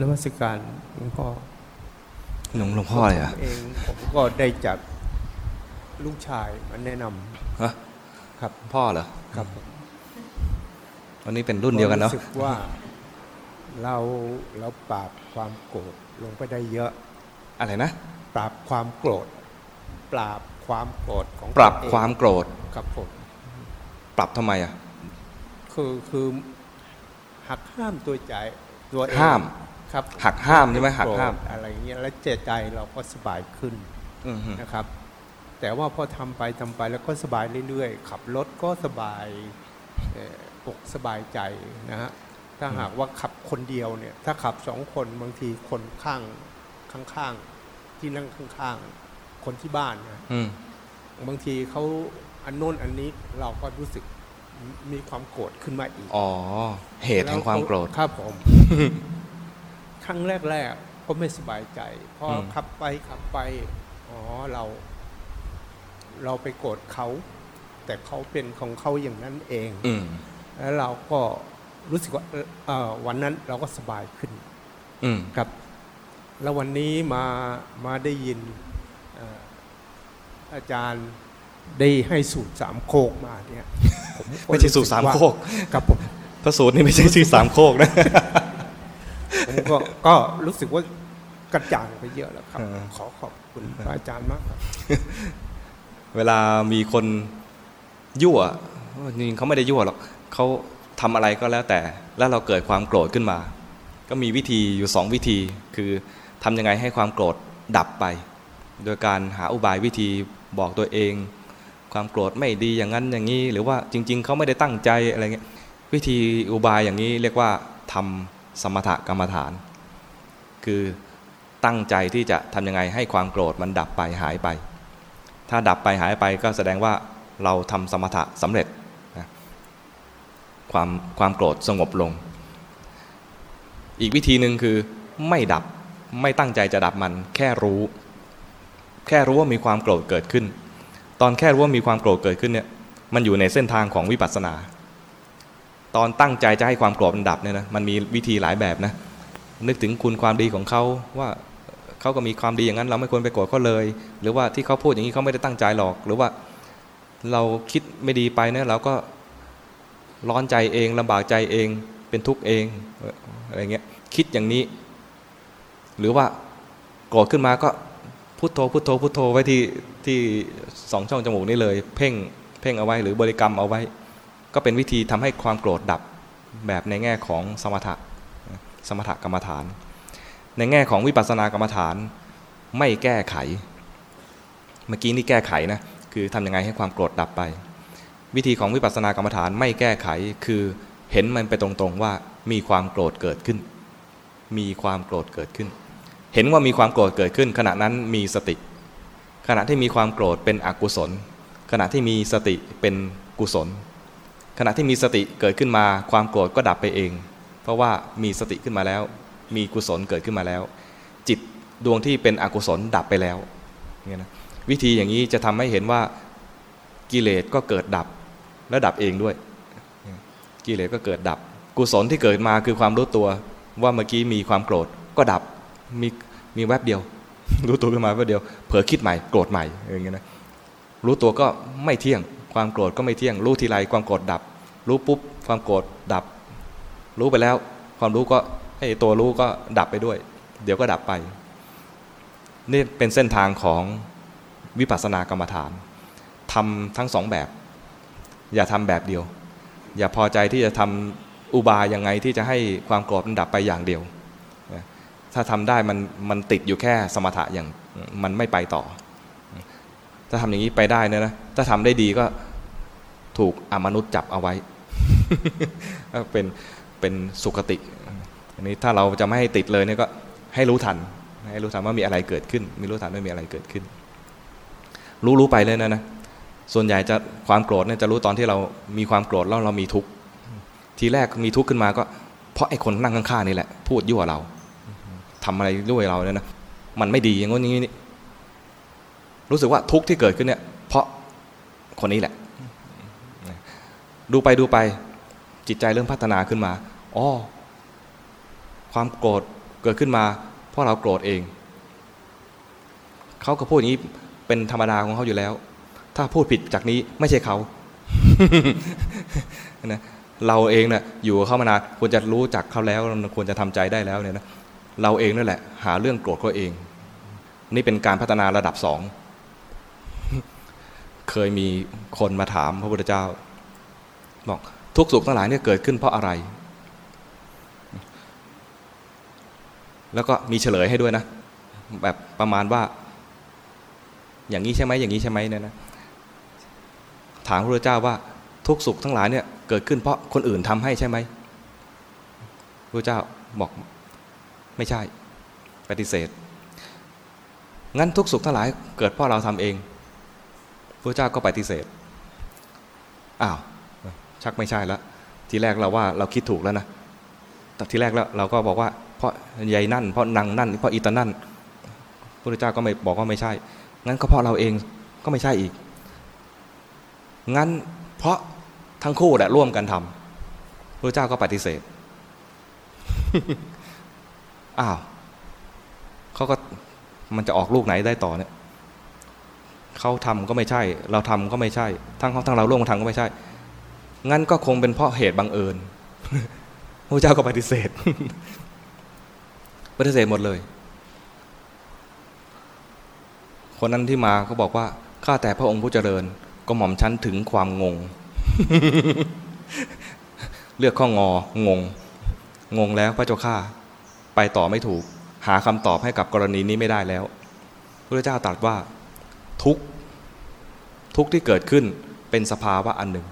นมัสการหลวงพ่อหลวงหลวงพ่ออะไรอะผมเองผมก็ได้จากลูกชายมาแนะนฮะำครับพ่อเหรอครับผมวันนี้เป็นรุ่นเดียวกันเนาะรู้สึกว่าเราเราปราบความโกรธลงไปได้เยอะ อะไรนะ ปราบความโกรธ ปราบความโกรธของปรับตัวเองความโกรธครับผมปรับทำไมอะคือคือ หักห้ามตัวใจตัวเองห้ามครับหักห้ามใช่ไหมหักห้ามโรธอะไรเงี้ยแล้วเจตใจเราก็สบายขึ้นอืมฮึนะครับ แต่ว่าพอทำไปทำไปแล้วก็สบายเรื่อยๆ ขับรถก็สบายเอ่ออกสบายใจนะฮะถ้าหากว่าขับคนเดียวเนี่ย ถ้าขับสองคนบางทีคนข้างข้างๆที่นั่งข้างๆคนที่บ้านนะอืมบางทีเขาอันโน้นอันนี้เราก็รู้สึก มีความโกรธขึ้นมาอีก อ๋อ เหตุแห่งความโกรธครับผม ครั้งแรกๆก็ไม่สบายใจพออมขับไปขับไป อ๋อเรา เราไปโกรธเขา แต่เขาเป็นของเขาอย่างนั้นเองอืมแล้วเราก็รู้สึกว่าเอ่อเอ่อวันนั้นเราก็สบายขึ้นอืมครับ แล้ววันนี้มามาได้ยินเอ่ออาจารย์ได้ให้สูตรสามโคกมาเนี่ยผมก็ ไม่ใช่สูตรสามว่โคกครับผมพระสูตรนี่ไม่ใช่ชื่อสามโคกนะผมก็ก็รู้สึกว่ากระจ่างไปเยอะแล้วครับเออขอขอบคุณพระอาจารย์มากครับ เวลามีคนยั่วจริงๆเขาไม่ได้ยั่วหรอกเขาทำอะไรก็แล้วแต่ แล้วเราเกิดความโกรธขึ้นมา ก็มีวิธีอยู่สองวิธี คือทำยังไงให้ความโกรธดับไป โดยการหาอุบายวิธีบอกตัวเอง ความโกรธไม่ดีอย่างนั้นอย่างนี้ หรือว่าจริง ๆเขาไม่ได้ตั้งใจอะไรเงี้ยวิธีอุบายอย่างนี้เรียกว่าทำสมถกรรมฐาน คือตั้งใจที่จะทำยังไงให้ความโกรธมันดับไปหายไป ถ้าดับไปหายไปก็แสดงว่าเราทำสมถะสำเร็จนะความความโกรธสงบลง อีกวิธีหนึ่งคือไม่ดับไม่ตั้งใจจะดับมัน แค่รู้ แค่รู้ว่ามีความโกรธเกิดขึ้น ตอนแค่รู้ว่ามีความโกรธเกิดขึ้นเนี่ย มันอยู่ในเส้นทางของวิปัสสนา ตอนตั้งใจจะให้ความโกรธมันดับเนี่ยนะ มันมีวิธีหลายแบบนะ นึกถึงคุณความดีของเขาว่าเขาก็มีความดีอย่างนั้น เราไม่ควรไปโกรธเขาเลย หรือว่าที่เขาพูดอย่างนี้เขาไม่ได้ตั้งใจหรอก หรือว่าเราคิดไม่ดีไปเนี่ยเราก็ร้อนใจเองลำบากใจเองเป็นทุกข์เองอะไรเงี้ยคิดอย่างนี้ หรือว่าโกรธขึ้นมาก็ พุทโธพุทโธพุทโธไว้ที่ที่สองช่องจมูกนี่เลย เพ่งเพ่งเอาไว้หรือบริกรรมเอาไว้ ก็เป็นวิธีทำให้ความโกรธดับแบบในแง่ของสมถะสมถกรรมฐาน ในแง่ของวิปัสสนากรรมฐานไม่แก้ไข เมื่อกี้นี่แก้ไขนะคือทำยังไงให้ความโกรธดับไป วิธีของวิปัสสนากรรมฐานไม่แก้ไขคือเห็นมันไปตรงๆว่ามีความโกรธเกิดขึ้น มีความโกรธเกิดขึ้น เห็นว่ามีความโกรธเกิดขึ้น ขณะนั้นมีสติ ขณะที่มีความโกรธเป็นอกุศล ขณะที่มีสติเป็นกุศล ขณะที่มีสติเกิดขึ้นมา ความโกรธก็ดับไปเอง เพราะว่ามีสติขึ้นมาแล้ว มีกุศลเกิดขึ้นมาแล้ว จิตดวงที่เป็นอกุศลดับไปแล้วเนี่ยนะวิธีอย่างนี้จะทำให้เห็นว่ากิเลสก็เกิดดับและดับเองด้วย กิเลสก็เกิดดับ กุศลที่เกิดมาคือความรู้ตัวว่าเมื่อกี้มีความโกรธก็ดับ มีมีแวบเดียว รู้ตัวขึ้นมาแวบเดียว เผลอคิดใหม่โกรธใหม่อย่างเงี้ยนะรู้ตัวก็ไม่เที่ยง ความโกรธก็ไม่เที่ยง รู้ทีไรความโกรธดับ รู้ปุ๊บความโกรธดับ รู้ไปแล้ว ความรู้ก็ให้ตัวรู้ก็ดับไปด้วย เดี๋ยวก็ดับไป นี่เป็นเส้นทางของวิปัสสนากรรมฐานทำทั้งสองแบบ อย่าทำแบบเดียว อย่าพอใจที่จะทำอุบายยังไงที่จะให้ความโกรธมันดับไปอย่างเดียว ถ้าทำได้มันมันติดอยู่แค่สมถะอย่างมันไม่ไปต่อ ถ้าทำอย่างนี้ไปได้นะนะถ้าทำได้ดีก็ถูกอมนุษย์จับเอาไว้ เป็นเป็นสุขติ อันนี้ถ้าเราจะไม่ให้ติดเลยเนี่ยก็ให้รู้ทัน ให้รู้ทันว่ามีอะไรเกิดขึ้น มีรู้ทันว่ามีอะไรเกิดขึ้น รู้รู้ไปเลยนะนะส่วนใหญ่จะความโกรธเนี่ยจะรู้ตอนที่เรามีความโกรธแล้วเรามีทุกข์ทีแรกมีทุกข์ขึ้นมาก็ เพราะไอ้คนนั่งข้างๆนี่แหละ พูดยั่วเรา ทำอะไรด้วยเราเนี่ยนะมันไม่ดีอย่างงี้นี้รู้สึกว่าทุกข์ที่เกิดขึ้นเนี่ย เพราะคนนี้แหละ ดูไปดูไปจิตใจเริ่มพัฒนาขึ้นมาอ๋อความโกรธเกิดขึ้นมา เพราะเราโกรธเอง เขาก็พูดอย่างนี้เป็นธรรมดาของเขาอยู่แล้ว ถ้าพูดผิดจากนี้ไม่ใช่เขานะเราเองเนะ่ยอยู่กับเขามานานควรจะรู้จักเขาแล้วควรจะทำใจได้แล้วเนี่ยนะ เราเองนั่นแหละ หาเรื่องโกรธเขาเอง นี่เป็นการพัฒนาระดับสอง เคยมีคนมาถามพระพุทธเจ้า บอกทุกสุขทั้งหลายเนี่ยเกิดขึ้นเพราะอะไร แล้วก็มีเฉลยให้ด้วยนะ แบบประมาณว่า อย่างนี้ใช่ไหมอย่างนี้ใช่ไหมเนี่ยนะถามพระพุทธเจ้าว่า ทุกสุขทั้งหลายเนี่ยเกิดขึ้นเพราะคนอื่นทำให้ใช่ไหมพระเจ้าบอก ไม่ใช่ ปฏิเสธ งั้นทุกสุขทั้งหลายเกิดเพราะเราทำเองพระเจ้าก็ปฏิเสธอ้าวชักไม่ใช่แล้วทีแรกเราว่าเราคิดถูกแล้วนะแต่ทีแรกแล้วเราก็บอกว่าเพราะใยนั่น เพราะนางนั่น เพราะอีตานั่นพระเจ้าก็ไม่บอกว่าไม่ใช่ งั้นก็เพราะเราเองก็ไม่ใช่อีก งั้นเพราะทั้งคู่แหละร่วมกันทำพระเจ้าก็ปฏิเสธ อ้าวเขาก็มันจะออกลูกไหนได้ต่อเนี่ยเขาทำก็ไม่ใช่ เราทำก็ไม่ใช่ ทั้งเขาทั้งเราร่วมกันทำก็ไม่ใช่ งั้นก็คงเป็นเพราะเหตุบังเอิญพระเจ้าก็ปฏิเสธปฏิเสธหมดเลย คนนั้นที่มาก็บอกว่าข้าแต่พระองค์ผู้เจริญ ก็หม่อมชั้นถึงความงง เลือกข้ององง งงแล้วพระเจ้าข้า ไปต่อไม่ถูก หาคำตอบให้กับกรณีนี้ไม่ได้แล้วพระเจ้าตรัสว่าทุกทุกที่เกิดขึ้นเป็นสภาวะอันหนึ่ง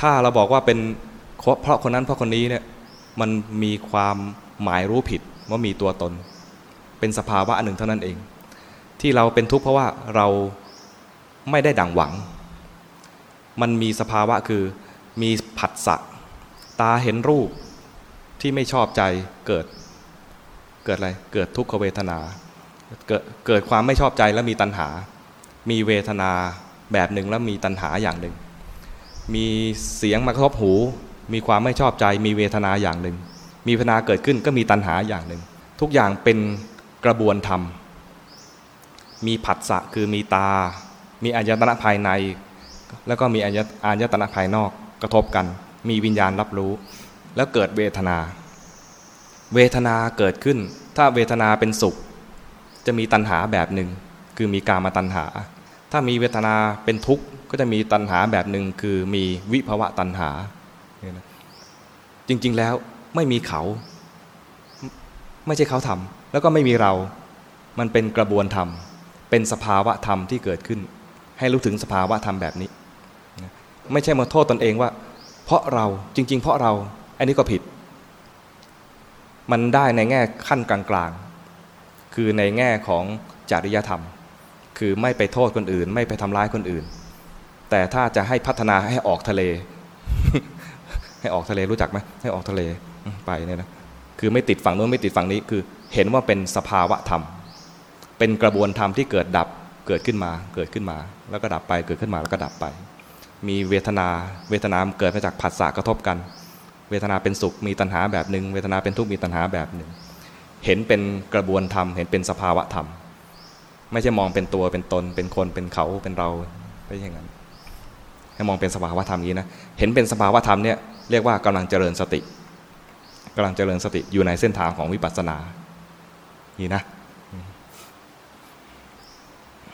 ถ้าเราบอกว่าเป็นเพราะคนนั้นเพราะคนนี้เนี่ยมันมีความหมายรู้ผิดว่ามีตัวตน เป็นสภาวะอันหนึ่งเท่านั้นเอง ที่เราเป็นทุกข์เพราะว่าเราไม่ได้ดั่งหวัง มันมีสภาวะคือมีผัสสะตาเห็นรูป ที่ไม่ชอบใจเกิด เกิดอะไร เกิดทุกขเวทนา เกิดเกิดความไม่ชอบใจแล้วมีตัณหา มีเวทนาแบบหนึ่งแล้วมีตัณหาอย่างหนึ่ง มีเสียงมากระทบหู มีความไม่ชอบใจ มีเวทนาอย่างหนึ่ง มีเวทนาเกิดขึ้นก็มีตัณหาอย่างหนึ่ง ทุกอย่างเป็นกระบวนธรรม มีผัสสะคือมีตา มีอายตนะภายใน แล้วก็มีอายตนะภายนอกกระทบกัน มีวิญญาณรับรู้ แล้วเกิดเวทนา เวทนาเกิดขึ้น ถ้าเวทนาเป็นสุข จะมีตัณหาแบบหนึ่งคือมีกามาตัณหา ถ้ามีเวทนาเป็นทุกข์ก็จะมีตัณหาแบบหนึ่งคือมีวิภวะตัณหา จริงๆแล้วไม่มีเขา ไม่ใช่เขาทำแล้วก็ไม่มีเรา มันเป็นกระบวนธรรม เป็นสภาวะธรรมที่เกิดขึ้น ให้รู้ถึงสภาวะธรรมแบบนี้ ไม่ใช่มาโทษตนเองว่า เพราะเราจริง ๆ เพราะเรา อันนี้ก็ผิด มันได้ในแง่ขั้นกลางคือในแง่ของจริยธรรม คือไม่ไปโทษคนอื่น ไม่ไปทำร้ายคนอื่น แต่ถ้าจะให้พัฒนาให้ออกทะเล ให้ออกทะเลรู้จักไหมให้ออกทะเลไปเนี่ยนะคือไม่ติดฝั่งโน้นไม่ติดฝั่งนี้คือเห็นว่าเป็นสภาวะธรรม เป็นกระบวนธรรมที่เกิดดับเกิดขึ้นมา เกิดขึ้นมา แล้วก็ดับไปเกิดขึ้นมาแล้วก็ดับไป มีเวทนาเวทนาเกิดมาจากผัสสะกระทบกัน เวทนาเป็นสุขมีตัณหาแบบหนึ่งเวทนาเป็นทุกข์มีตัณหาแบบหนึ่งเห็นเป็นกระบวนธรรมเห็นเป็นสภาวะธรรม ไม่ใช่มองเป็นตัวเป็นตน เป็นคนเป็นเขาเป็นเราไม่ใช่อย่างนั้นให้มองเป็นสภาวะธรรมนี้นะเห็นเป็นสภาวะธรรมเนี่ยเรียกว่ากำลังเจริญสติกำลังเจริญสติอยู่ในเส้นทางของวิปัสสนานี่นะ